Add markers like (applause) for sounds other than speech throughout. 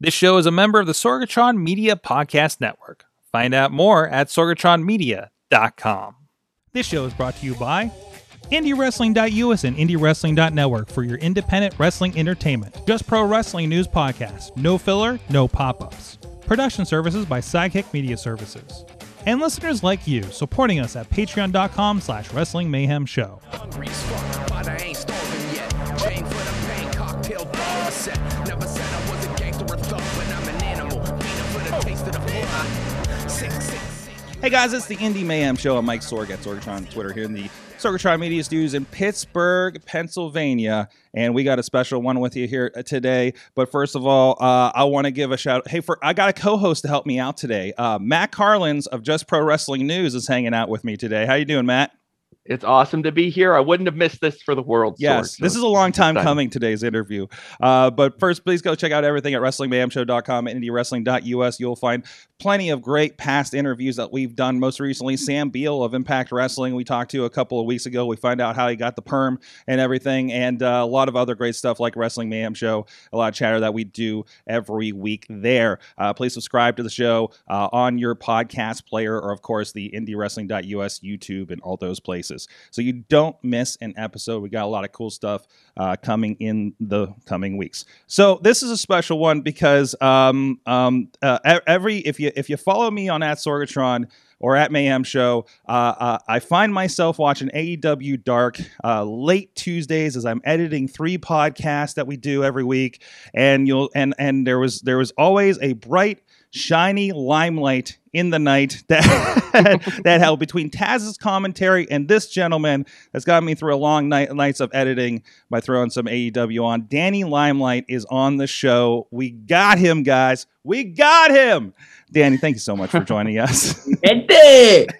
This show is a member of the Sorgatron Media Podcast Network. Find out more at sorgatronmedia.com. This show is brought to you by IndieWrestling.us and IndieWrestling.network for your independent wrestling entertainment. Just Pro Wrestling News Podcast. No filler, no pop ups. Production services by Sidekick Media Services. And listeners like you supporting us at patreon.com slash wrestling mayhem show. Hey guys, it's the Indie Mayhem Show. I'm Mike Sorg at Sorgatron on Twitter here in the Sorgatron Media Studios in Pittsburgh, Pennsylvania. And we got a special one with you here today. But first of all, uh, I want to give a shout. Hey, for I got a co-host to help me out today. Uh, Matt Carlins of Just Pro Wrestling News is hanging out with me today. How you doing, Matt? It's awesome to be here. I wouldn't have missed this for the world. Yes, Sorg, this is a long time exciting. coming, today's interview. Uh, but first, please go check out everything at WrestlingMayhemShow.com and IndieWrestling.us. You'll find plenty of great past interviews that we've done. Most recently, Sam Beal of Impact Wrestling, we talked to a couple of weeks ago. We find out how he got the perm and everything, and uh, a lot of other great stuff like Wrestling Mayhem Show, a lot of chatter that we do every week there. Uh, please subscribe to the show uh, on your podcast player or, of course, the IndieWrestling.us YouTube and all those places. So you don't miss an episode. We got a lot of cool stuff uh, coming in the coming weeks. So this is a special one because um, um, uh, every if you if you follow me on at Sorgatron or at Mayhem Show, uh, uh, I find myself watching AEW Dark uh, late Tuesdays as I'm editing three podcasts that we do every week, and you'll and and there was there was always a bright shiny limelight in the night (laughs) that that held between Taz's commentary and this gentleman has gotten me through a long night nights of editing by throwing some AEW on. Danny Limelight is on the show. We got him, guys. We got him. Danny, thank you so much for joining (laughs) us.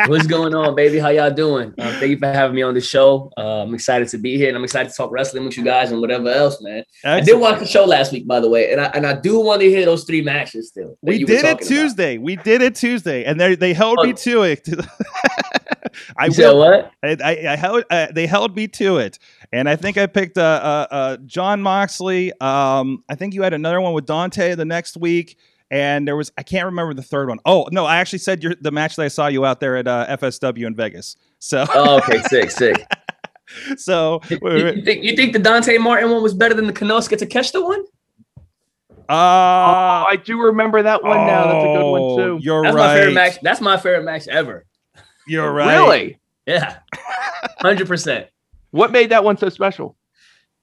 What's going on, baby? How y'all doing? Uh, thank you for having me on the show. Uh, I'm excited to be here, and I'm excited to talk wrestling with you guys and whatever else, man. I did watch the show last week, by the way, and I and I do want to hear those three matches still. we did it talking about. Tuesday. We did it Tuesday, and they they held me Oh. to it. (laughs) I You said will. what? I, I, I held. Uh, they held me to it, and I think I picked uh, uh, uh, Jon Moxley. Um, I think you had another one with Dante the next week, and there was I can't remember the third one. Oh no, I actually said your, the match that I saw you out there at uh, FSW in Vegas. So (laughs) Oh, okay, sick, sick. (laughs) so You, you think you think the Dante Martin one was better than the Konosuke Takeshita one? uh, Oh, I do remember that one now. That's a good one too. You're That's right. my favorite match. That's my favorite match ever. You're right. Really? Yeah, hundred percent. What made that one so special?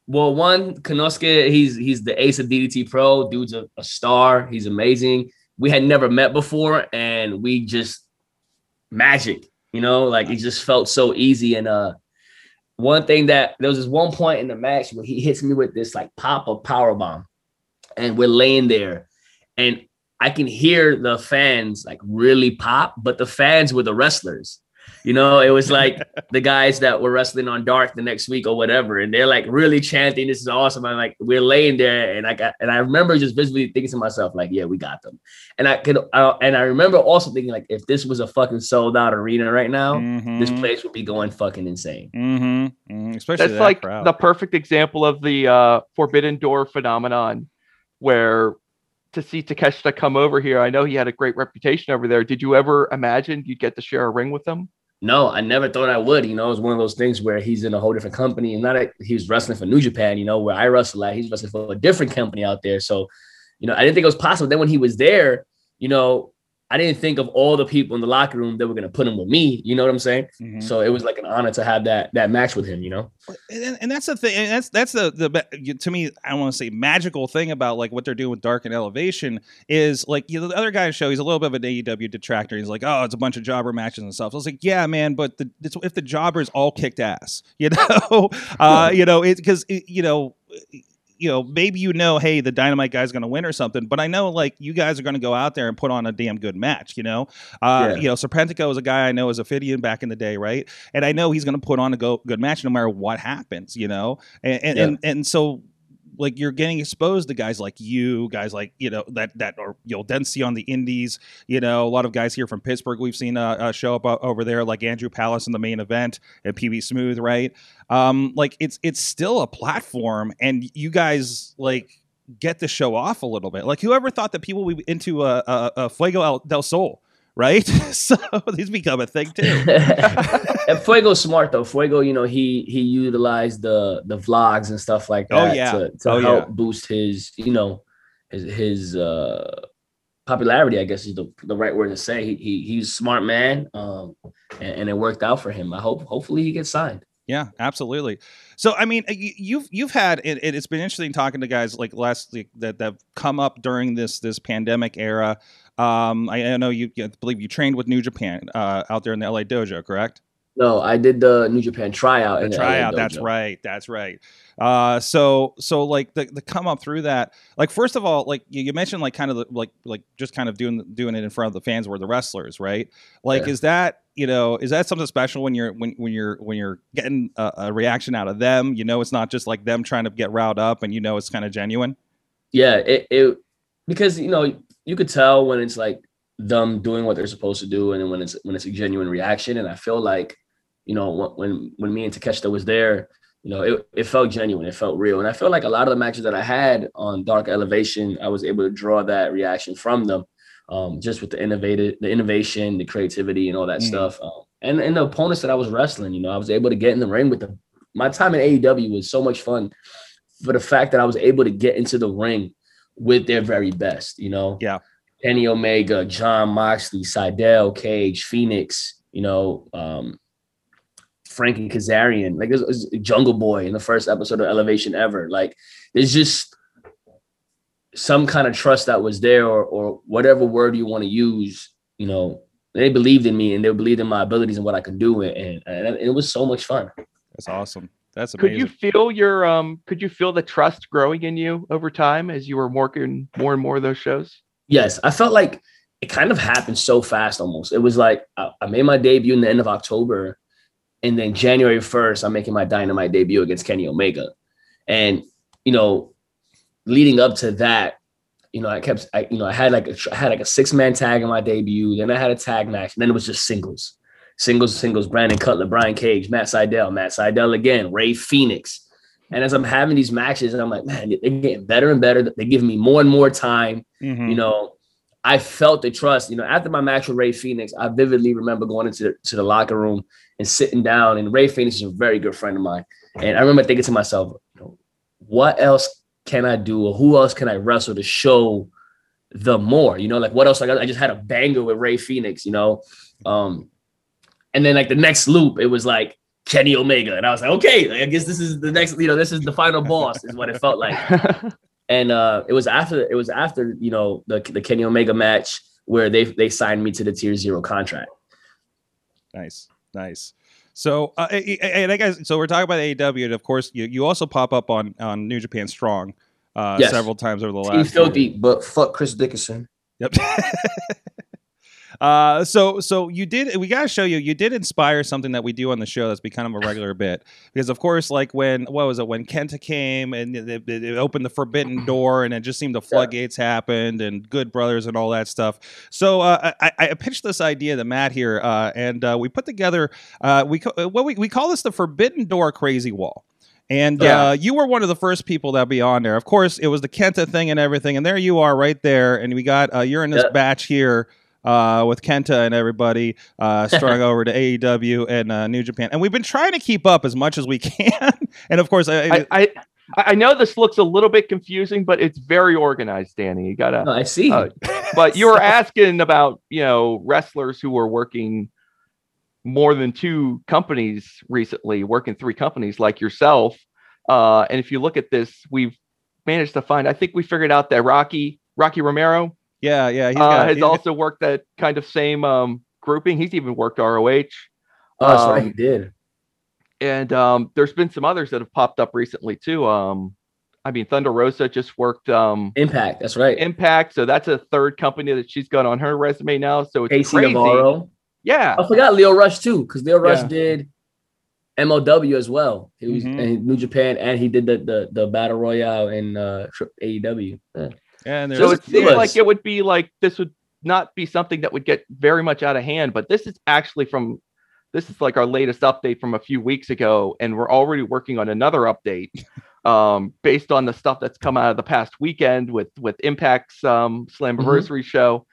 Well, one Konosuke, he's he's the ace of DDT Pro. Dude's a, a star. He's amazing. We had never met before, and we just magic. You know, like it just felt so easy. And uh, one thing that there was this one point in the match where he hits me with this like pop up power bomb, and we're laying there, and I can hear the fans like really pop, but the fans were the wrestlers. You know, it was like the guys that were wrestling on Dark the next week or whatever, and they're like really chanting, "This is awesome!" I'm like, we're laying there, and I got, and I remember just visibly thinking to myself, like, "Yeah, we got them." And I could, uh, and I remember also thinking, like, if this was a fucking sold out arena right now, this Mhm. place would be going fucking insane. Mhm. Mhm. Especially That's that like crowd. the perfect example of the uh, Forbidden Door phenomenon, where to see Takeshita come over here, I know he had a great reputation over there. Did you ever imagine you'd get to share a ring with him? No, I never thought I would. You know, it's one of those things where he's in a whole different company, and not that he was wrestling for New Japan. You know, where I wrestle at, he's wrestling for a different company out there. So, you know, I didn't think it was possible. Then when he was there, you know, I didn't think of all the people in the locker room that were going to put him with me. You know what I'm saying? Mhm. So it was like an honor to have that that match with him. You know? and, and that's the thing and that's that's the the to me i want to say magical thing about like what they're doing with dark and elevation is like you know the other guy the show he's a little bit of an aew detractor he's like oh it's a bunch of jobber matches and stuff so i was like yeah man but the, it's, if the jobbers all kicked ass (laughs) you know uh you know it because you know you know, maybe you know, hey, the dynamite guy's going to win or something, but I know like you guys are going to go out there and put on a damn good match, you know. Uh, Yeah. You know, Serpentico is a guy I know as a Fidian back in the day, right? And I know he's going to put on a go- good match no matter what happens, you know. And and, Yeah. and and so like you're getting exposed to guys like you, guys like you know that that or you'll then see on the indies. You know, a lot of guys here from Pittsburgh we've seen uh, uh, show up uh, over there, like Andrew Palace in the main event and PB Smooth, right? Um, like it's it's still a platform, and you guys like get the show off a little bit. Like whoever thought that people would be into a, a, a Fuego El- del Sol, right? (laughs) so these become a thing too. (laughs) and Fuego's smart though. Fuego, you know, he he utilized the the vlogs and stuff like Oh, that yeah. to, to Oh, help yeah. boost his, you know, his his uh popularity, I guess is the, the right word to say. He, he he's a smart man. Um and, and it worked out for him. I hope hopefully he gets signed. Yeah, absolutely. So, I mean, you, you've you've had it, it, has been interesting talking to guys like last like, that that have come up during this this pandemic era. Um, I, I know you, I believe you trained with New Japan uh, out there in the LA dojo, correct? No, I did the New Japan tryout. The tryout. That's right. That's right. Uh, so so like the, the come up through that. Like first of all, like you, you mentioned, like kind of the, like like just kind of doing doing it in front of the fans were the wrestlers, right? Like, Yeah. is that you know is that something special when you're when when you're when you're getting a, a reaction out of them? You know, it's not just like them trying to get riled up, and you know it's kind of genuine. Yeah, it, it because you know you could tell when it's like them doing what they're supposed to do, and then when it's when it's a genuine reaction. And I feel like you know when when, me and Takeshita was there, you know it, it felt genuine, it felt real, and I feel like a lot of the matches that I had on Dark Elevation, I was able to draw that reaction from them, um, just with the innovative, the innovation, the creativity, and all that Mhm. stuff. Um, and and the opponents that I was wrestling, you know, I was able to get in the ring with them. My time in AEW was so much fun for the fact that I was able to get into the ring with their very best, you know. Yeah. Kenny Omega, Jon Moxley, Sydal, Cage, Fenix, you know, um, Frankie Kazarian, like was Jungle Boy in the first episode of Elevation ever. Like there's just some kind of trust that was there, or or whatever word you want to use, you know. They believed in me and they believed in my abilities and what I could do, and, and it was so much fun. That's awesome. That's Could you feel your um? Could you feel the trust growing in you over time as you were working more and more of those shows? Yes, I felt like it kind of happened so fast almost. It was like I, I made my debut in the end of October, and then January 1st, I'm making my dynamite debut against Kenny Omega. And you know, leading up to that, you know, I kept I, you know, I had like a, I had like a six-man tag in my debut, then I had a tag match, and then it was just singles. Singles, singles, Brandon Cutler, Brian Cage, Matt Sydal, Matt Sydal again, Rey Fenix. And as I'm having these matches, and I'm like, man, they're getting better and better. They give me more and more time Mhm. you know, I felt the trust. You know, after my match with Rey Fenix, I vividly remember going into the, to the locker room and sitting down. And Rey Fenix is a very good friend of mine. And I remember thinking to myself, what else can I do, or who else can I wrestle to show the more? You know, like what else? Like I just had a banger with Rey Fenix. You know, um, and then like the next loop, it was like Kenny Omega, and I was like, okay, I guess this is the next. You know, this is the final boss, is what it felt like (laughs) and uh, it was after it was after you know the the Kenny Omega match where they they signed me to the Tier Zero contract. Nice, nice. So, uh, a- a- and I guess so. We're talking about AEW, and of course, you, you also pop up on on New Japan Strong uh, Yes. several times over the Team last. filthy, but fuck Chris Dickinson. Yep. (laughs) uh, so so you did. We got to show you. You did inspire something that we do on the show that's become of a regular bit because, of course, like when what was it when Kenta came and it, it- it opened the forbidden door and it just seemed the floodgates happened and Good Brothers and all that stuff. So uh, I, I pitched this idea to Matt here, uh, and uh, we put together. Uh, we what we we call this the forbidden door crazy wall. And Yeah. uh, you were one of the first people that be on there. Of course, it was the Kenta thing and everything. And there you are, right there. And we got uh, you're in this Yeah. batch here uh, with Kenta and everybody uh, strung (laughs) over to AEW and uh, New Japan. And we've been trying to keep up as much as we (laughs) can. and of course, I, I, I I know this looks a little bit confusing, but it's very organized, Danny. You gotta. No, I see. Uh, but you were asking about you know wrestlers who were working more than two companies recently, working three companies like yourself. Uh, and if you look at this, we've managed to find. I think we figured out that Rocky Rocky Romero yeah, yeah, he's uh, got, has he's got- also worked that kind of same um, grouping. He's even worked ROH. oh, that's right, um, he did. and um, there's been some others that have popped up recently too. Um, I mean, Thunder Rosa just worked um, Impact. That's right. Impact, so that's a third company that she's got on her resume now. So it's Casey crazy. Navarro. Yeah, I forgot Lio Rush too, because Lio Rush Yeah. did MLW as well. He was Mhm. in New Japan, and he did the the, the battle royale in uh, AEW. Yeah. And so it seems like it would be like this would not be something that would get very much out of hand, but this is actually from this is like our latest update from a few weeks ago, and we're already working on another update. (laughs) um, based on the stuff that's come out of the past weekend with with Impact's um, Slammiversary show.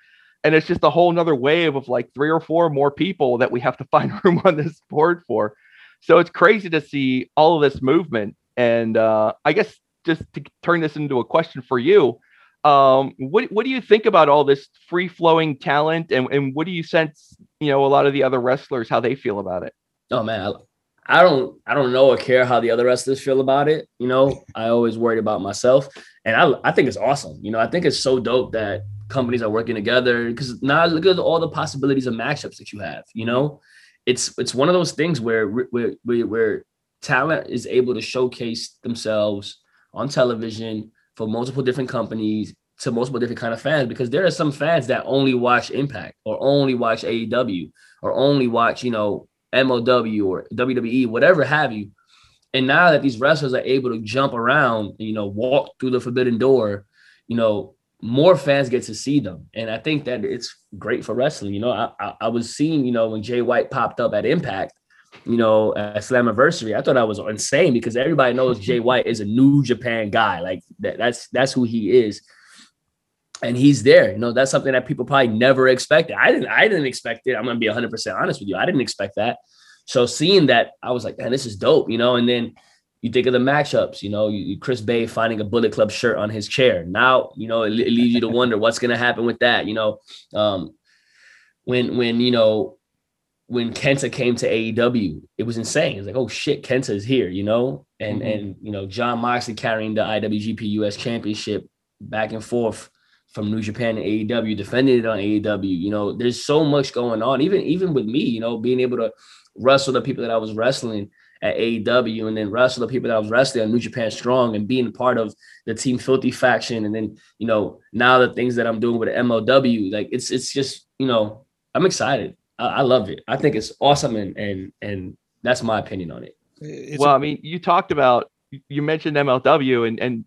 And it's just a whole nother wave of like three or four more people that we have to (laughs) find room on this board for. So it's crazy to see all of this movement. And uh, I guess just to turn this into a question for you, um, what what do you think about all this free flowing talent, and and what do you sense? You know, a lot of the other wrestlers how they feel about it. Oh man, I, I don't I don't know or care how the other wrestlers feel about it. You know, I always worried about myself, and I I think it's awesome. You know, I think it's so dope that companies are working together because now look at all the possibilities of matchups that you have. You know, it's it's one of those things where where where, where talent is able to showcase themselves on television for multiple different companies to multiple different kind of fans because there are some fans that only watch Impact or only watch AEW or only watch, you know, MLW or WWE, whatever have you. And now that these wrestlers are able to jump around, you know, walk through the forbidden door, you know, more fans get to see them. And I think that it's great for wrestling. You know, I, I, I was seeing, you know, when Jay White popped up at Impact, you know, at Slammiversary. I thought that was insane because everybody knows Jay (laughs) White is a New Japan guy. Like that, that's that's who he is, and he's there. You know, that's something that people probably never expected. I didn't. I didn't expect it. I'm gonna be 100 percent honest with you. I didn't expect that. So seeing that, I was like, man, this is dope. You know, and then you think of the matchups. You know, you, Chris Bey finding a Bullet Club shirt on his chair. Now, you know, it, it leads you to wonder what's gonna happen with that. You know, um, when when you know when Kenta came to AEW, it was insane. It's like, oh shit, Kenta is here, you know, and mm-hmm. and you know Jon Moxley carrying the IWGP US Championship back and forth from New Japan to AEW, defending it on AEW. You know, there's so much going on. Even even with me, you know, being able to wrestle the people that I was wrestling at AEW and then wrestle the people that I was wrestling on New Japan Strong and being part of the Team Filthy faction. And then, you know, now the things that I'm doing with MLW, like it's it's just, you know, I'm excited. I, I love it. I think it's awesome, and and and that's my opinion on it. It's well, a- I mean, you talked about you mentioned MLW, and and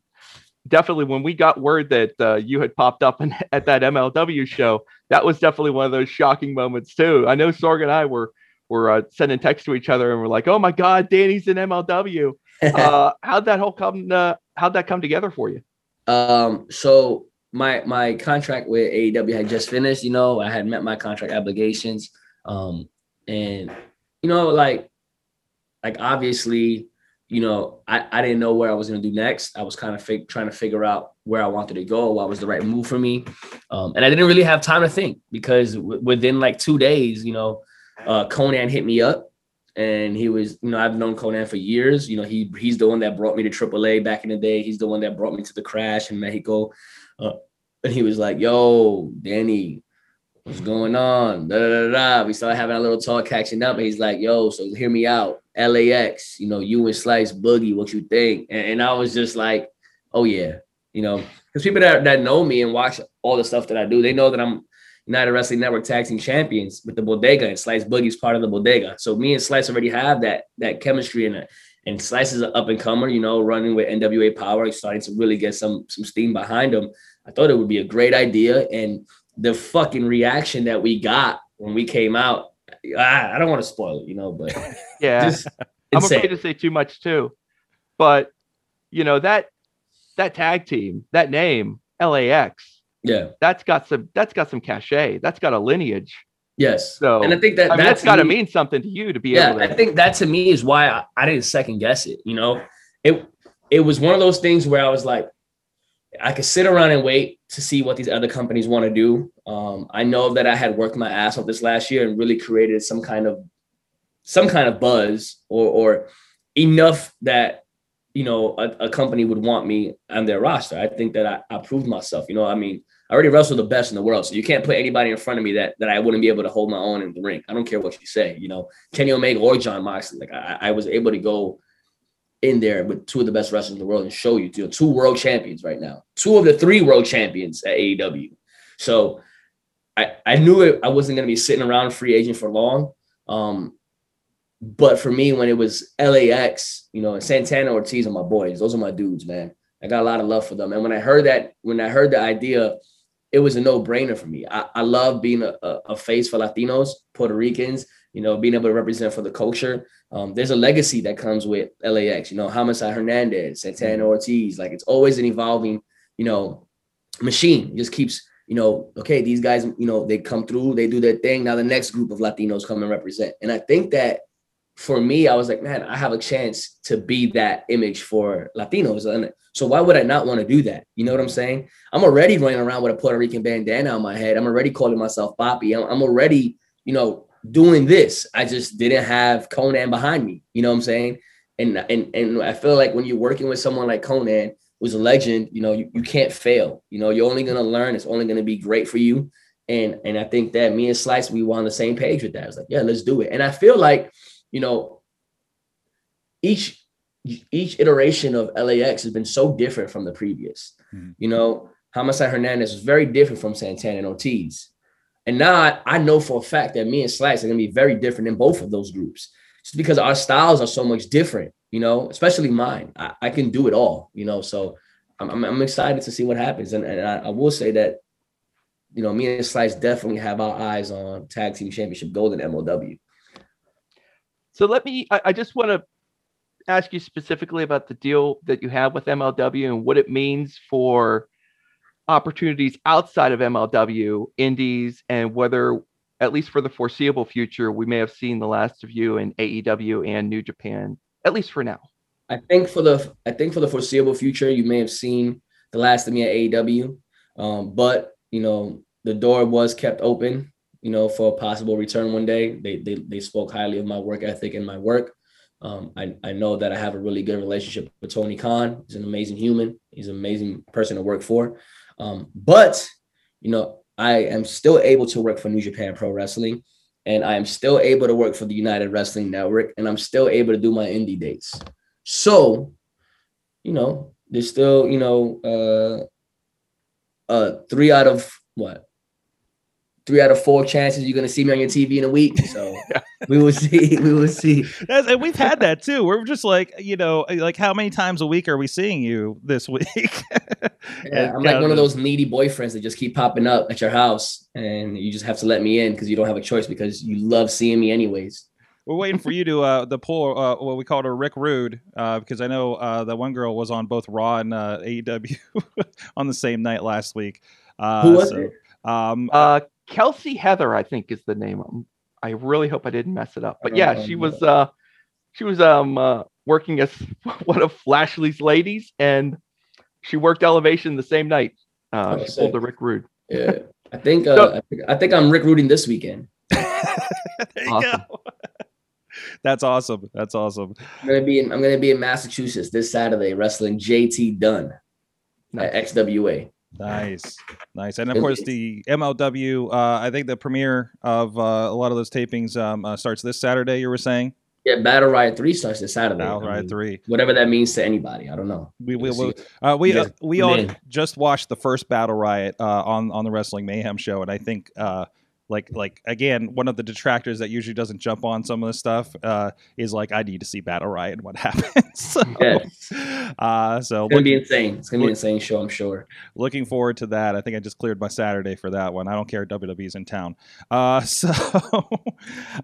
definitely when we got word that uh, you had popped up in, (laughs) at that MLW show, that was definitely one of those shocking moments too. I know Sorg and I were were uh, sending texts to each other, and we're like, "Oh my God, Danny's in MLW." (laughs) uh, how'd that whole come? Uh, how'd that come together for you? Um, so my my contract with AEW had just finished. You know, I had met my contract obligations, um, and you know, like like obviously, you know, I, I didn't know where I was gonna do next. I was kind of fig- trying to figure out where I wanted to go, what was the right move for me, um, and I didn't really have time to think because w- within like two days, you know, uh, Konnan hit me up and he was, you know, I've known Konnan for years. You know, he he's the one that brought me to AAA back in the day. He's the one that brought me to the crash in Mexico. Uh, and he was like, "Yo, Danny, what's going on?" Da, da, da, da. We started having a little talk, catching up. And he's like, "Yo, so hear me out. LAX, you know, you and Slice Boogie, what you think?" And, and I was just like, "Oh yeah, you know." Because people that, that know me and watch all the stuff that I do, they know that I'm United Wrestling Network Tag Team Champions with the Bodega, and Slice Boogie's part of the Bodega. So me and Slice already have that that chemistry and and Slice is an up and comer, you know, running with NWA Power, starting to really get some some steam behind him. I thought it would be a great idea. And the fucking reaction that we got when we came out, I, I don't want to spoil it, you know, but (laughs) yeah, (laughs) I'm afraid to say too much too. But you know, that that tag team, that name, LAX, yeah, that's got some that's got some cachet. That's got a lineage. Yes. So and I think that I mean, that's got to mean something to you to be yeah, able to. I think that to me is why I, I didn't second guess it. You know, it it was one of those things where I was like, I could sit around and wait to see what these other companies want to do. Um, I know that I had worked my ass off this last year and really created some kind of some kind of buzz or or enough that you know a, a company would want me on their roster. I think that I, I, proved myself. You know, I mean, I already wrestled the best in the world, so you can't put anybody in front of me that that I wouldn't be able to hold my own in the ring. I don't care what you say. You know, Kenny Omega or Jon Moxley. Like I, I was able to go in there with two of the best wrestlers in the world and show you, you know, two world champions right now, two of the three world champions at AEW. So I, I knew it, I wasn't going to be sitting around free agent for long. Um, but for me, when it was LAX, you know, and Santana Ortiz are my boys. Those are my dudes, man. I got a lot of love for them. And when I heard that, when I heard the idea, it was a no brainer for me. I, I love being a, a, a face for Latinos, Puerto Ricans, you know, being able to represent for the culture. Um, there's a legacy that comes with LAX, you know, Homicide Hernandez, Santana Ortiz. Like it's always an evolving, you know, machine. It just keeps, you know, okay, these guys, you know, they come through, they do their thing. Now the next group of Latinos come and represent. And I think that for me, I was like, man, I have a chance to be that image for Latinos. And so why would I not want to do that? You know what I'm saying? I'm already running around with a Puerto Rican bandana on my head. I'm already calling myself Papi. I'm, I'm already, you know, doing this. I just didn't have Konnan behind me. You know what I'm saying? And and and I feel like when you're working with someone like Konnan, who's a legend, you know, you, you can't fail. You know, you're only gonna learn. It's only gonna be great for you. And and I think that me and Slice, we were on the same page with that. I was like, yeah, let's do it. And I feel like, you know, each each iteration of LAX has been so different from the previous. Mhm. You know, Homicide Hernandez was very different from Santana and Ortiz. And now I, I know for a fact that me and Slice are gonna be very different in both of those groups. Just because our styles are so much different, you know, especially mine. I, I can do it all, you know. So I'm, I'm, I'm excited to see what happens. And, and I, I will say that, you know, me and Slice definitely have our eyes on tag team championship gold in MLW. So let me, I, I just want to ask you specifically about the deal that you have with MLW and what it means for opportunities outside of MLW, indies, and whether, at least for the foreseeable future, we may have seen the last of you in AEW and New Japan, at least for now. I think for the I think for the foreseeable future, you may have seen the last of me at AEW, um, but you know the door was kept open, you know, for a possible return one day. They they they spoke highly of my work ethic and my work. Um, I I know that I have a really good relationship with Tony Khan. He's an amazing human. He's an amazing person to work for. Um, but you know, I am still able to work for New Japan Pro Wrestling, and I am still able to work for the United Wrestling Network, and I'm still able to do my indie dates. So, you know, there's still, you know, uh, uh, three out of what? Three out of four chances you're gonna see me on your TV in a week. So (laughs) we will see. We will see. That's- and we've had that too. We're just like, you know, like how many times a week are we seeing you this week? (laughs) Yeah, I'm like one of those needy boyfriends that just keep popping up at your house, and you just have to let me in because you don't have a choice because you love seeing me anyways. We're waiting for you to uh, the pull uh, what we called her Rick Rude uh, because I know uh, that one girl was on both Raw and uh, (laughs) AEW on the same night last week. Uh, Who was so, it? Um, Uh, Kelsey Heather, I think, is the name. Um, I really hope I didn't mess it up. But yeah, she was uh, she was um uh, working as (laughs) one of Lashley's ladies, and she worked Elevation the same night. Uh, Oh, she pulled the Rick Rude. Yeah, I think. Uh, So- I think I think I'm Rick rooting this weekend. (laughs) there you Awesome. go. (laughs) That's awesome. That's awesome. I'm gonna be in. I'm gonna be in Massachusetts this Saturday wrestling JT Dunn at XWA. Nice, nice, and of course the MLW. Uh, I think the premiere of uh, a lot of those tapings um, uh, starts this Saturday. You were saying Yeah, Battle Riot Three starts this Saturday. Battle I Riot mean, Three. Whatever that means to anybody, I don't know. We we will. Uh, we You uh, we all just watched the first Battle Riot uh, on on the Wrestling Mayhem show, and I think uh, like like again one of the detractors that usually doesn't jump on some of this stuff uh, is like I need to see Battle Riot and what (laughs) happens. so, Yes. uh, so It's gonna be insane. It's gonna be an insane show, I'm sure. looking forward to that. I think I just cleared my Saturday for that one. I don't care. If WWE's in town. Uh, (laughs) so,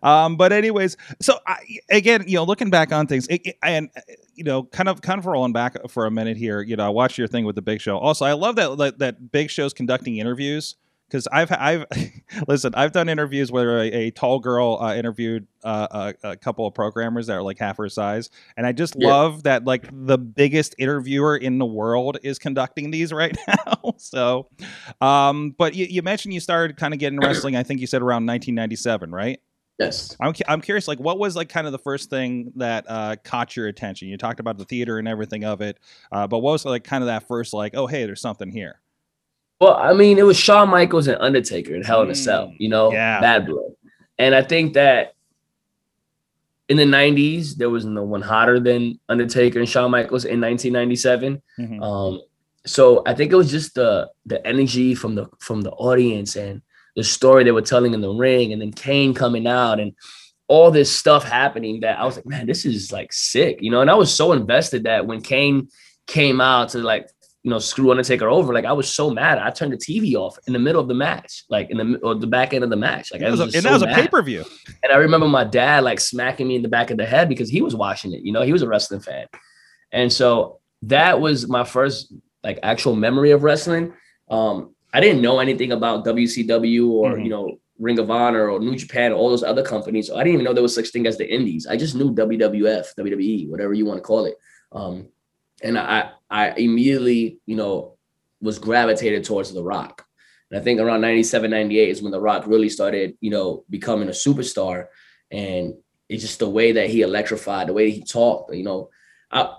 um, but anyways, so I, again, you know, looking back on things, it, it- and uh, you know, kind of kind of rolling back for a minute here. You know, I watched your thing with the Big Show. Also, I love that that, that Big Show's conducting interviews. Because I've I've (laughs) listen, I've done interviews where a, a tall girl uh, interviewed uh, a, a couple of programmers that are like half her size, and I just Yeah. love that like the biggest interviewer in the world is conducting these (laughs) right now. so, um, but you, you mentioned you started kind of getting (clears throat) wrestling. I think you said around 1997, right? Yes. I'm, cu- I'm curious, like, what was like kind of the first thing that uh, caught your attention? You talked about the theater and everything of it, uh, but what was like kind of that first like, oh hey, there's something here? Well, I mean, it was Shawn Michaels and Undertaker in Hell in a Cell, Mm, you know, yeah. Bad Blood. And I think that in the 90s, there was no one hotter than Undertaker and Shawn Michaels in 1997. Mhm. Um, so I think it was just the the energy from the from the audience and the story they were telling in the ring, and then Kane coming out and all this stuff happening that I was like, man, this is like sick, you know. And I was so invested that when Kane came out to like you know, screw Undertaker over. Like I was so mad, I turned the TV off in the middle of the match, like in the or the back end of the match. Like I It was a, and so that was a pay per view. And I remember my dad like smacking me in the back of the head because he was watching it. You know, he was a wrestling fan. And so that was my first like actual memory of wrestling. Um, I didn't know anything about WCW or Mhm. you know Ring of Honor or New Japan or all those other companies. I didn't even know there was such thing as the Indies. I just knew WWF, WWE, whatever you want to call it. Um, and I I immediately you know was gravitated towards The Rock. And I think around 97, 98 is when The Rock really started, you know, becoming a superstar. And it's just the way that he electrified, the way he talked, you know. I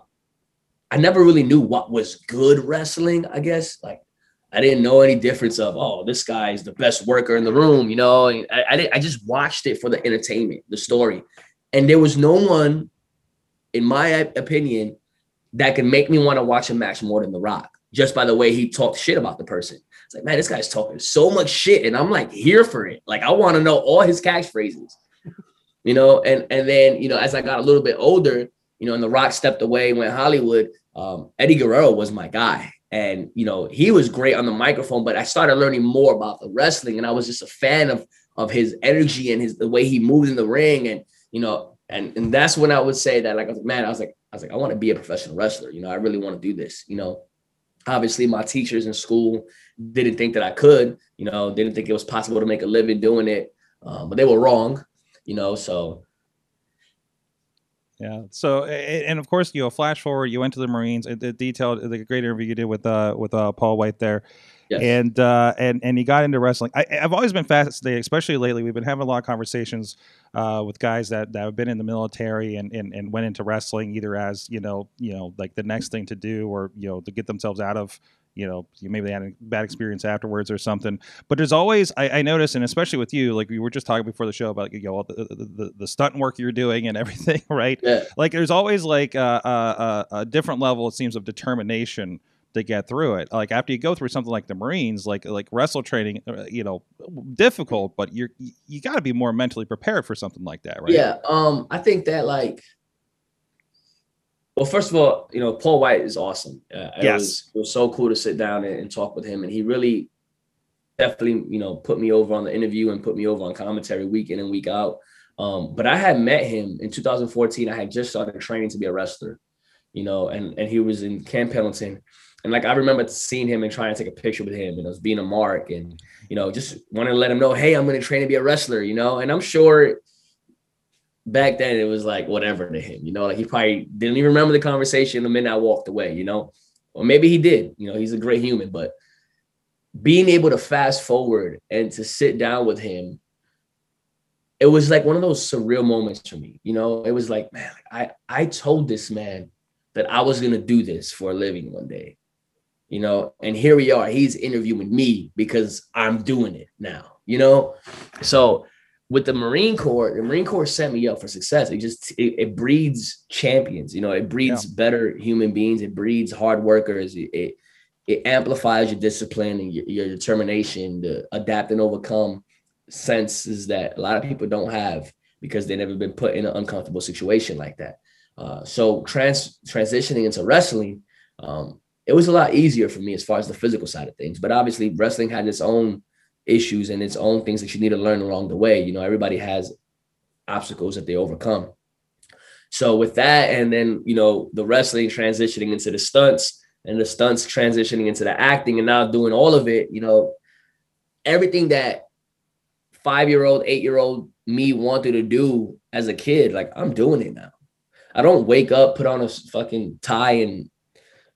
I never really knew what was good wrestling, I guess. Like I didn't know any difference of, oh, this guy is the best worker in the room, you know. I, I, I just watched it for the entertainment, the story. And there was no one, in my opinion, that could make me want to watch a match more than The Rock, just by the way he talked shit about the person. It's like, man, this guy's talking so much shit, and I'm like here for it. Like, I want to know all his catchphrases, (laughs) you know. And and then you know, as I got a little bit older, you know, and The Rock stepped away, went Hollywood. Um, Eddie Guerrero was my guy, and you know, he was great on the microphone. But I started learning more about the wrestling, and I was just a fan of of his energy and his the way he moved in the ring, and you know, and and that's when I would say that, like, I was, man, I was like, I was like, I want to be a professional wrestler. You know, I really want to do this. You know, obviously my teachers in school didn't think that I could. You know, didn't think it was possible to make a living doing it, um, but they were wrong. You know, so Yeah. So, and of course, you know, flash forward, you went to the Marines. It, it detailed the great interview you did with uh with uh Paul White there, yes. and uh and and you got into wrestling. I, I've always been fascinated, especially lately. We've been having a lot of conversations uh with guys that that have been in the military and and, and went into wrestling either as you know you know like the next thing to do or you know to get themselves out of you know maybe they had a bad experience afterwards or something. But there's always i, I notice and especially with you like we were just talking before the show about you know all the, the, the, the stunt work you're doing and (laughs) everything right? Yeah, like there's always like a, a, a, different level it seems of determination to get through it. Like after you go through something like the marines like like wrestle training uh, you know difficult but you're you, you got to be more mentally prepared for something like that right? Yeah. Um, I think that like, well, first of all, you know, Paul White is awesome. Uh, it Yes. was it was so cool to sit down and, and talk with him, and he really definitely you know put me over on the interview and put me over on commentary week in and week out. Um, but I had met him in 2014. I had just started training to be a wrestler, you know, and and he was in Camp Pendleton. And like I remember seeing him and trying to take a picture with him and I was being a mark and you know just wanted to let him know, hey, I'm gonna train to be a wrestler, you know. And I'm sure back then it was like whatever to him, you know, like he probably didn't even remember the conversation the minute I walked away, you know, or maybe he did, you know, he's a great human, but being able to fast forward and to sit down with him, it was like one of those surreal moments for me, you know, it was like, man, I, I told this man that I was going to do this for a living one day, you know, and here we are, he's interviewing me because I'm doing it now, you know, so with the Marine Corps, the Marine Corps set me up for success. It just it, it breeds champions, you know, it breeds better human beings, it breeds hard workers, it it, it amplifies your discipline and your, your determination to adapt and overcome senses that a lot of people don't have because they've never been put in an uncomfortable situation like that. Uh, so trans transitioning into wrestling, um, it was a lot easier for me as far as the physical side of things. But obviously, wrestling had its own issues and its own things that you need to learn along the way. You know, everybody has obstacles that they overcome. So with that, and then you know the wrestling transitioning into the stunts, and the stunts transitioning into the acting, and now doing all of it. You know, everything that five year old, eight year old me wanted to do as a kid, like I'm doing it now. I don't wake up, put on a fucking tie, and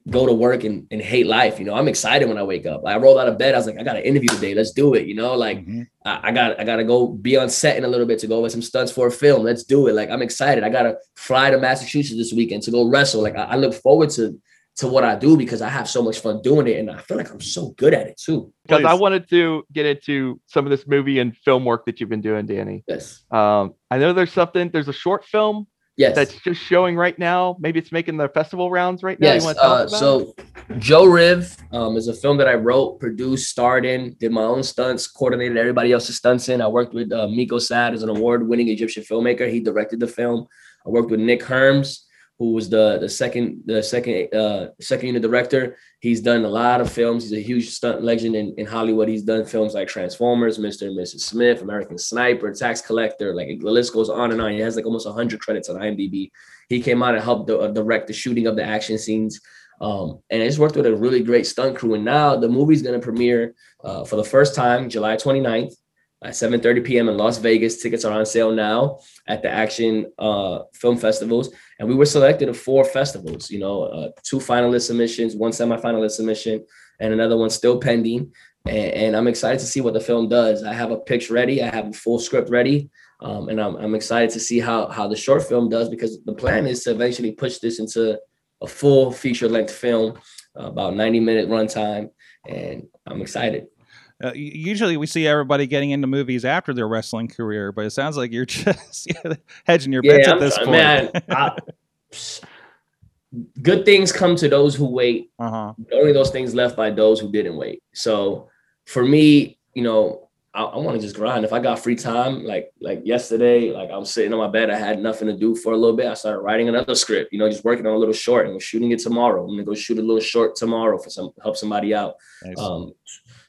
go to work and, and hate life. You know, I'm excited when I wake up. I rolled out of bed. I was like, I got an interview today. Let's do it. You know, like Mhm. I, I got I gotta go be on set in a little bit to go over some stunts for a film. Let's do it. Like I'm excited. I gotta fly to Massachusetts this weekend to go wrestle. Like I, I look forward to to what I do because I have so much fun doing it, and I feel like I'm so good at it too. because I wanted to get into some of this movie and film work that you've been doing, Danny. Yes, Um, I know there's something. There's a short film yes. that's just showing right now. Maybe it's making the festival rounds right now. Yes. You want to talk Uh, about? so, Joe Riv um, is a film that I wrote, produced, starred in, did my own stunts, coordinated everybody else's stunts in. I worked with uh, Miko Sad as an award-winning Egyptian filmmaker. He directed the film. I worked with Nick Herms, who was the the second the second uh second unit director. He's done a lot of films. He's a huge stunt legend in, in Hollywood. He's done films like Transformers, Mr. and Mrs. Smith, American Sniper, Tax Collector. Like the list goes on and on. He has like almost 100 credits on IMDb. He came out and helped uh, direct the shooting of the action scenes. Um, and I just worked with a really great stunt crew. And now the movie's going to premiere uh, for the first time July 29th at 7:30 p.m. in Las Vegas. Tickets are on sale now at the Action uh, Film Festivals, and we were selected of four festivals. You know, uh, two finalist submissions, one semifinalist submission, and another one still pending. And, and, I'm excited to see what the film does. I have a pitch ready. I have a full script ready, um, and I'm, I'm excited to see how how the short film does because the plan is to eventually push this into a full feature length film, uh, about 90 minute runtime, and I'm excited. Uh, usually we see everybody getting into movies after their wrestling career, but it sounds like you're (laughs) just hedging your bets yeah, at this point. Man, I, (laughs) good things come to those who wait. Uh-huh. Only those things left by those who didn't wait. So for me, you know, I, I want to just grind. If I got free time, like like yesterday, like I'm sitting on my bed, I had nothing to do for a little bit. I started writing another script, you know, just working on a little short and we're shooting it tomorrow. I'm gonna go shoot a little short tomorrow for some help somebody out. Nice. Um,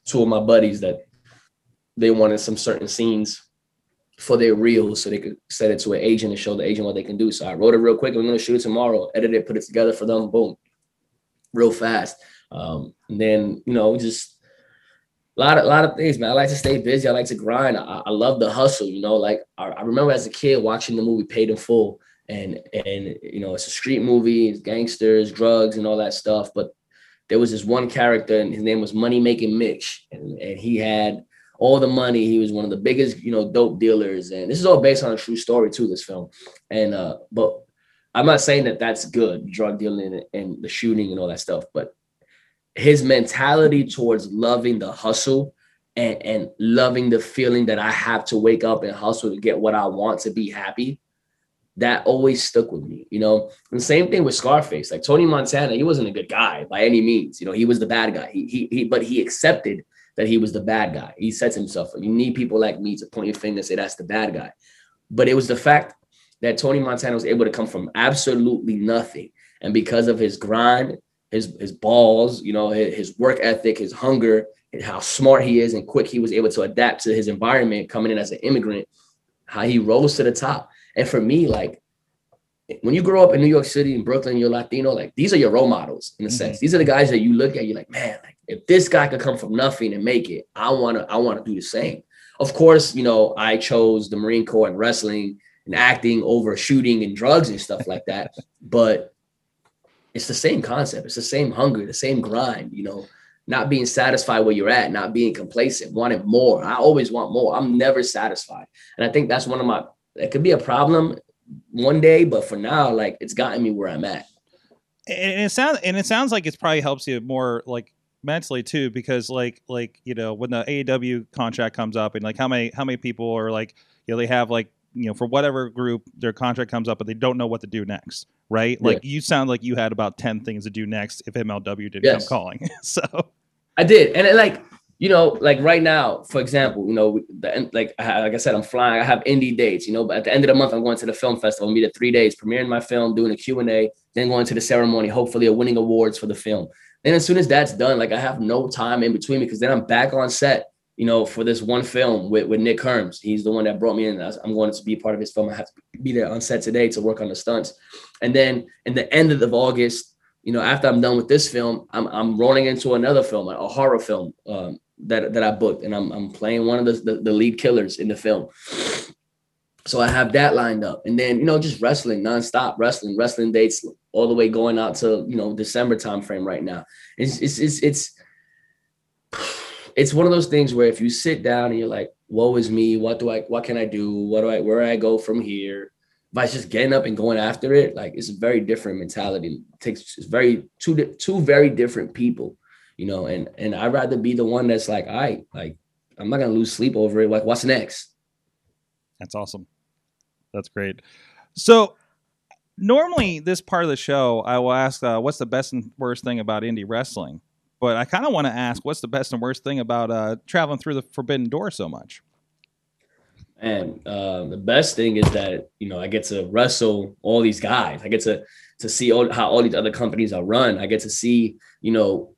two of my buddies that they wanted some certain scenes for their reels so they could send it to an agent and show the agent what they can do. So I wrote it real quick. I'm gonna shoot it tomorrow, edit it, put it together for them, boom, real fast. Um, and then you know, just a lot of lot of things, man. I like to stay busy. I like to grind. I, I love the hustle. You know, like I, I, remember as a kid watching the movie Paid in Full, and and you know, it's a street movie, it's gangsters, drugs, and all that stuff. But there was this one character and his name was Money Making Mitch, and, and he had all the money. He was one of the biggest, you know, dope dealers, and this is all based on a true story too. This film, and uh, but I'm not saying that that's good, drug dealing and, the shooting and all that stuff, but his mentality towards loving the hustle and, and loving the feeling that I have to wake up and hustle to get what I want to be happy that always stuck with me, you know. And same thing with Scarface. Like Tony Montana, he wasn't a good guy by any means. You know, he was the bad guy. He he, he but he accepted that he was the bad guy. He sets himself. You need people like me to point your finger and say that's the bad guy. But it was the fact that Tony Montana was able to come from absolutely nothing, and because of his grind, his his balls, you know, his, his work ethic, his hunger, and how smart he is and quick he was able to adapt to his environment coming in as an immigrant, how he rose to the top and for me, like when you grow up in New York City in Brooklyn, you're Latino, like these are your role models in a mm-hmm. sense. These are the guys that you look at, you're like, man, like if this guy could come from nothing and make it, I wanna, I wanna do the same. Of course, you know, I chose the Marine Corps and wrestling and acting over shooting and drugs and stuff like that. (laughs) but it's the same concept, it's the same hunger, the same grind, you know, not being satisfied where you're at, not being complacent, wanting more. I always want more. I'm never satisfied. And I think that's one of my it could be a problem one day, but for now, like it's gotten me where I'm at. And it sounds and it sounds like it probably helps you more like mentally too, because like like you know when the AEW contract comes up and like how many how many people are like you know they have like you know for whatever group their contract comes up but they don't know what to do next, right? Like you sound like you had about ten things to do next if MLW didn't yes. come calling. (laughs) so I did, and it, like you know, like right now, for example, you know, the, like like I said, I'm flying. I have indie dates. You know, but at the end of the month, I'm going to the film festival. Meet at three days, premiering my film, doing a Q and A, then going to the ceremony. Hopefully, winning awards for the film. Then as soon as that's done, like I have no time in between because then I'm back on set. You know, for this one film with, with Nick Herms. He's the one that brought me in. I'm going to be part of his film. I have to be there on set today to work on the stunts. And then in the end of August, you know, after I'm done with this film, I'm, I'm rolling into another film, a horror film. Um, that that I booked, and I'm I'm playing one of the, the, the lead killers in the film. So I have that lined up, and then you know just wrestling nonstop, wrestling, wrestling dates all the way going out to you know December time frame right now. It's it's it's it's it's one of those things where if you sit down and you're like, "Woe is me! What do I? What can I do? What do I? Where do I go from here?" By just getting up and going after it, like it's a very different mentality. It takes it's very two two very different people you know, and and I'd rather be the one that's like, I right, like I'm not gonna lose sleep over it. Like, what's next? That's awesome. That's great. So normally this part of the show, I will ask, uh, what's the best and worst thing about indie wrestling? But I kind of want to ask, what's the best and worst thing about uh, traveling through the forbidden door so much? And uh, the best thing is that you know I get to wrestle all these guys. I get to to see all, how all these other companies are run. I get to see, you know,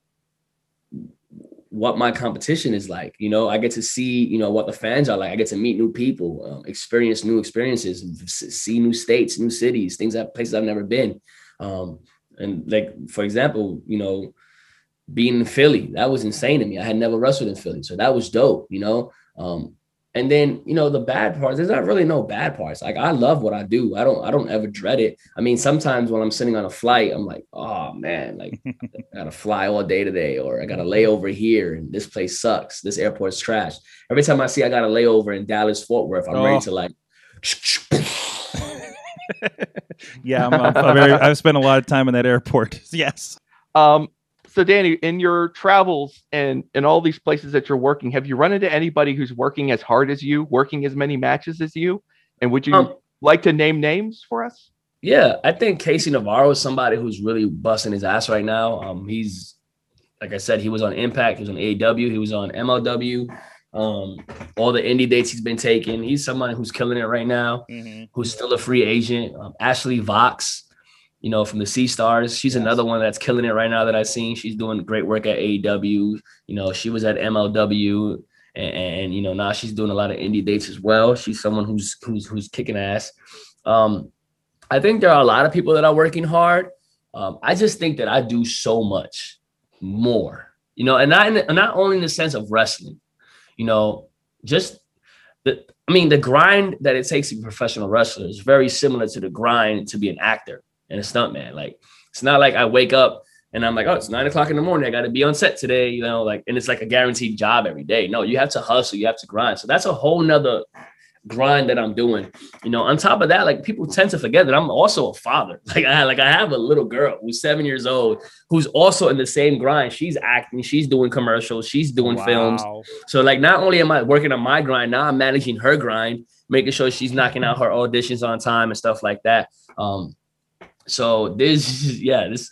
what my competition is like. You know, I get to see, you know, what the fans are like. I get to meet new people, um, experience new experiences, see new states, new cities, things that places I've never been. Um, and like, for example, you know, being in Philly, that was insane to me. I had never wrestled in Philly, so that was dope. You know, um, and then you know the bad parts. There's not really no bad parts. Like I love what I do. I don't. I don't ever dread it. I mean, sometimes when I'm sitting on a flight, I'm like, oh man, like (laughs) I gotta fly all day today, or I gotta lay over here, and this place sucks. This airport's is trash. Every time I see I got a layover in Dallas Fort Worth, I'm oh. ready to like. (laughs) yeah, I'm, I'm, I'm very, I've spent a lot of time in that airport. (laughs) yes. Um, so Danny, in your travels and in all these places that you're working, have you run into anybody who's working as hard as you, working as many matches as you? And would you um, like to name names for us? Yeah, I think Casey Navarro is somebody who's really busting his ass right now. Um, he's like I said, he was on Impact, he was on AEW, he was on MLW. Um, all the indie dates he's been taking. He's someone who's killing it right now, mm-hmm. who's still a free agent. Um, Ashley Vox, you know, from the Sea Stars. She's yes. another one that's killing it right now that I've seen. She's doing great work at AEW. You know, she was at MLW and, and, you know, now she's doing a lot of indie dates as well. She's someone who's who's who's kicking ass. Um, I think there are a lot of people that are working hard. Um, I just think that I do so much more, you know, and not in, not only in the sense of wrestling, you know, just the I mean, the grind that it takes to be a professional wrestler is very similar to the grind to be an actor and a stuntman. Like it's not like I wake up and I'm like, oh, it's nine o'clock in the morning. I got to be on set today, you know, like, and it's like a guaranteed job every day. No, you have to hustle, you have to grind. So that's a whole nother grind that I'm doing. You know, on top of that, like people tend to forget that I'm also a father. (laughs) Like I like I have a little girl who's seven years old who's also in the same grind. She's acting, she's doing commercials, she's doing wow. films. So like not only am I working on my grind, now I'm managing her grind, making sure she's knocking out her auditions on time and stuff like that. Um, so this, (laughs) yeah, this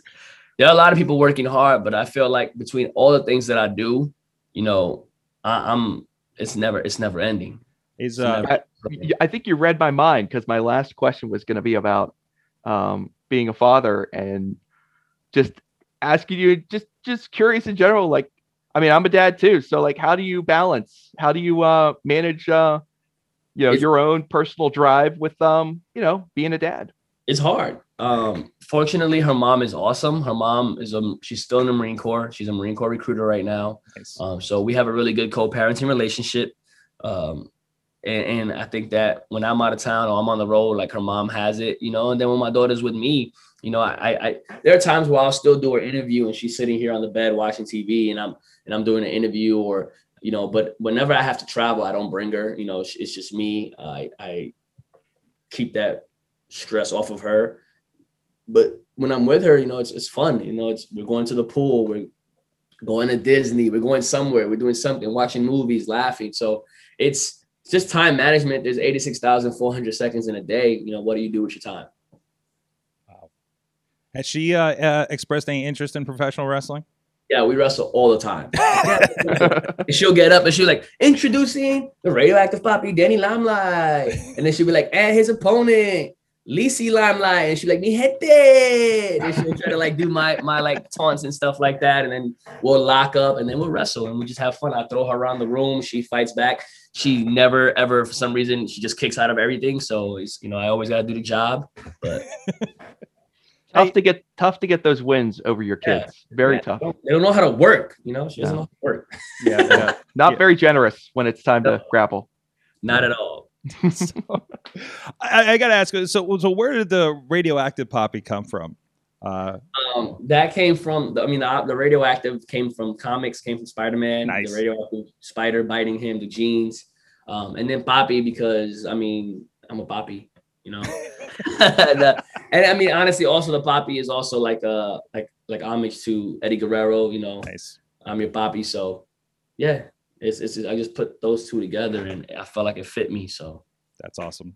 there are a lot of people working hard, but I feel like between all the things that I do, you know, I, am it's never it's never ending. Is uh, I, I, think you read my mind because my last question was going to be about um, being a father and just asking you just just curious in general. Like, I mean, I'm a dad too, so like, how do you balance? How do you uh, manage? Uh, you know, your own personal drive with um, you know, being a dad. It's hard um, fortunately, her mom is awesome. Her mom is um, she's still in the Marine Corps. She's a Marine Corps recruiter right now. Nice. Um, so we have a really good co-parenting relationship. Um, and, and, I think that when I'm out of town or I'm on the road, like her mom has it, you know. And then when my daughter's with me, you know, I, I there are times where I'll still do her interview and she's sitting here on the bed watching TV, and I'm and I'm doing an interview or you know. But whenever I have to travel, I don't bring her. You know, it's just me. I I keep that stress off of her but when I'm with her, you know, it's it's fun. You know, it's we're going to the pool, we're going to Disney, we're going somewhere, we're doing something, watching movies, laughing. So it's just time management. There's 86,400 seconds in a day. You know, what do you do with your time? Wow. Has she uh, uh, expressed any interest in professional wrestling? Yeah, we wrestle all the time. and she'll get up and she'll like introducing the radioactive papi Danny Limelight, and then she'll be like, and his opponent, Lisi Limelight, and she's like, "Me hit it," and she'll try to like do my my like taunts and stuff like that, and then we'll lock up and then we'll wrestle and we just have fun. I throw her around the room, she fights back. She never ever for some reason she just kicks out of everything. So it's you know I always got to do the job, but. (laughs) tough to get tough to get those wins over your kids. Yeah, Very tough. They don't, they don't, know how to work. You know, she doesn't know how to work. yeah, yeah. (laughs) not yeah. very generous when it's time no, to grapple. Not at all. (laughs) so, I, I, gotta ask. So, so where did the radioactive papi come from? Uh, um, that came from. The, I mean, the, the, radioactive came from comics. Came from Spider Man. Nice. The radioactive spider biting him. The genes, um, and then Papi because I mean I'm a Papi. You know, (laughs) the, and I mean honestly, also the Papi is also like a like like homage to Eddie Guerrero. You know, nice. I'm your Papi. So yeah, it's, it's I just put those two together and I felt like it fit me. So that's awesome.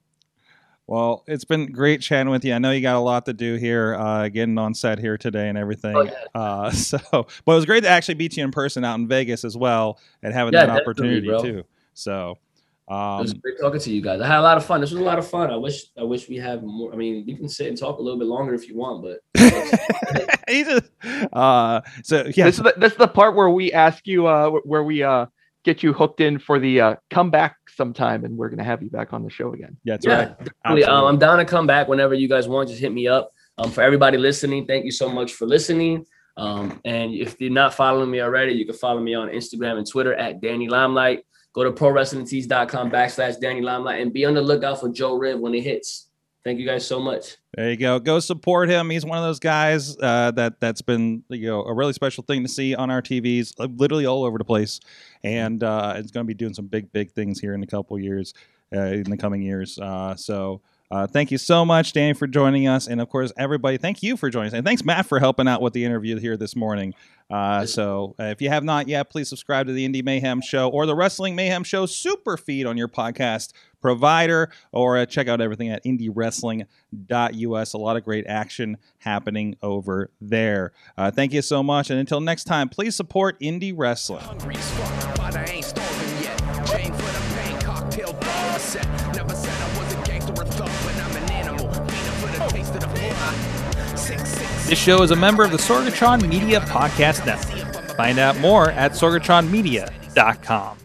Well, it's been great chatting with you. I know you got a lot to do here, uh, getting on set here today and everything. Oh, yeah. uh, (laughs) so, but it was great to actually meet you in person out in Vegas as well, and having yeah, that opportunity too. So, It Um, was great talking to you guys. I had a lot of fun. This was a lot of fun. I wish I wish we have more. I mean, we can sit and talk a little bit longer if you want, but (laughs) he just, uh, so yeah, This is the, this is the part where we ask you, uh, where we uh, get you hooked in for the uh, comeback sometime, and we're gonna have you back on the show again. yeah, that's yeah, right. definitely. Um, I'm down to come back whenever you guys want. Just hit me up. Um, for everybody listening, thank you so much for listening. Um, and if you're not following me already, you can follow me on Instagram and Twitter at Danny Limelight. Go to prowrestlingtees.com backslash Danny Limelight and be on the lookout for Joe Rib when it hits. Thank you guys so much. There you go. Go support him. He's one of those guys uh, that that's been you know a really special thing to see on our TVs, uh, literally all over the place, and uh, it's going to be doing some big big things here in a couple years, uh, in the coming years. Uh, so. Uh, thank you so much, Danny, for joining us, and of course, everybody. Thank you for joining us, and thanks, Matt, for helping out with the interview here this morning. Uh, so, uh, if you have not yet, please subscribe to the Indie Mayhem Show or the Wrestling Mayhem Show super feed on your podcast provider, or uh, check out everything at indiewrestling.us. A lot of great action happening over there. Uh, thank you so much, and until next time, please support indie wrestling. Hungry as fuck, but I ain't starving yet. Chain for the pain, cocktail dog set. Never said I was a gangster or thug, but I'm an animal. Feeding for the taste of the blood. Six, six, This show is a member of the Sorgatron Media Podcast Network. Find out more at sorgatronmedia.com.